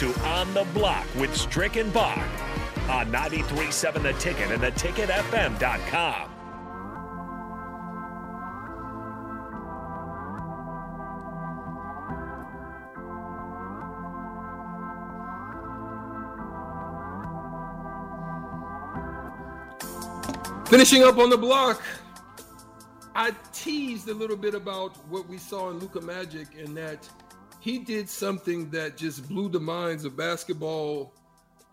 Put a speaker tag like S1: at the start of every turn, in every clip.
S1: to On the Block with Strick and Bach on 93.7 The Ticket and theticketfm.com.
S2: Finishing up on the block, I teased a little bit about what we saw in Luka Magic and that he did something that just blew the minds of basketball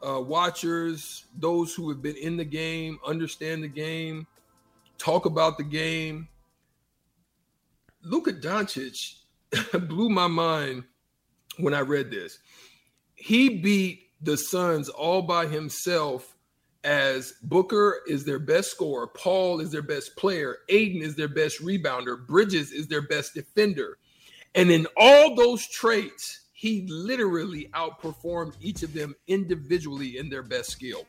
S2: uh, watchers, those who have been in the game, understand the game, talk about the game. Luka Doncic blew my mind when I read this. He beat the Suns all by himself as Booker is their best scorer, Paul is their best player, Ayton is their best rebounder, Bridges is their best defender. And in all those traits, he literally outperformed each of them individually in their best skill.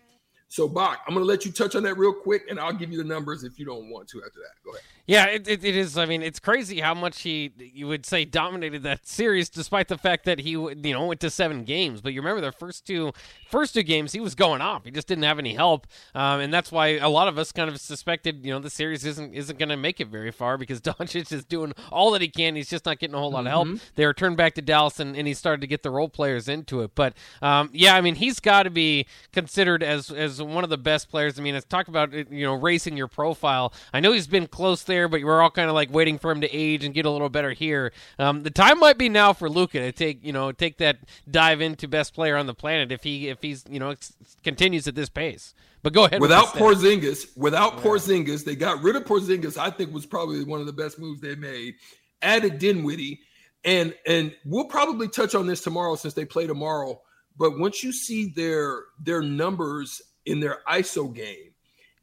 S2: So, Bach, I'm going to let you touch on that real quick, and I'll give you the numbers if you don't want to after that. Go ahead.
S3: Yeah, it, it, it is. I mean, it's crazy how much he, you would say, dominated that series, despite the fact that he, you know, went to seven games. But you remember the first two, first two games, he was going off. He just didn't have any help, um, and that's why a lot of us kind of suspected, you know, the series isn't isn't going to make it very far because Doncic is doing all that he can. He's just not getting a whole lot of help. Mm-hmm. They returned back to Dallas, and, and he started to get the role players into it. But um, yeah, I mean, he's got to be considered as as one of the best players. I mean, it's talk about you know racing your profile. I know he's been close there, but we're all kind of like waiting for him to age and get a little better here. Um, the time might be now for Luka to take you know take that dive into best player on the planet if he if he's you know continues at this pace. But go ahead.
S2: Without Porzingis, without yeah. Porzingis, they got rid of Porzingis. I think was probably one of the best moves they made. Added Dinwiddie, and and we'll probably touch on this tomorrow since they play tomorrow. But once you see their their numbers in their ISO game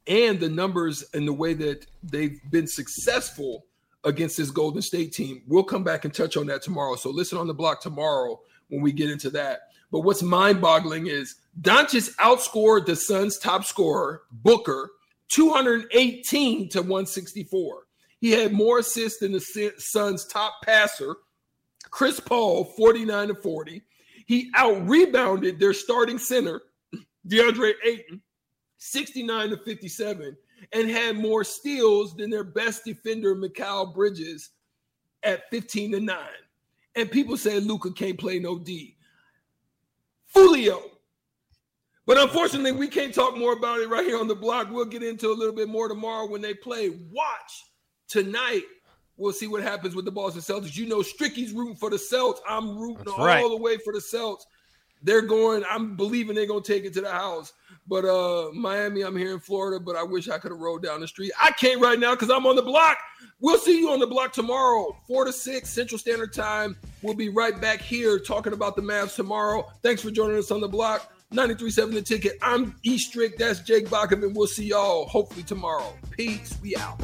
S2: and the numbers and the way that they've been successful against this Golden State team. We'll come back and touch on that tomorrow. So listen on the block tomorrow when we get into that. But what's mind-boggling is Doncic outscored the Suns' top scorer, Booker, 218 to 164. He had more assists than the Suns' top passer, Chris Paul, 49 to 40. He out rebounded their starting center, DeAndre Ayton, 69 to 57, and had more steals than their best defender, Mikal Bridges, at 15 to 9. And people say Luka can't play no D. Fulio. But unfortunately, we can't talk more about it right here on the block. We'll get into a little bit more tomorrow when they play. Watch tonight. We'll see what happens with the Boston Celtics. You know, Stricky's rooting for the Celtics. I'm rooting That's all right. the way for the Celtics. They're going, I'm believing they're to take it to the house. But uh Miami, I'm here in Florida, but I wish I could have rolled down the street. I can't right now because I'm on the block. We'll see you on the block tomorrow, 4 to 6 Central Standard Time. We'll be right back here talking about the Mavs tomorrow. Thanks for joining us on the block. 93.7 the ticket. I'm E Strick. That's Jake Bachman. We'll see y'all hopefully tomorrow. Peace. We out.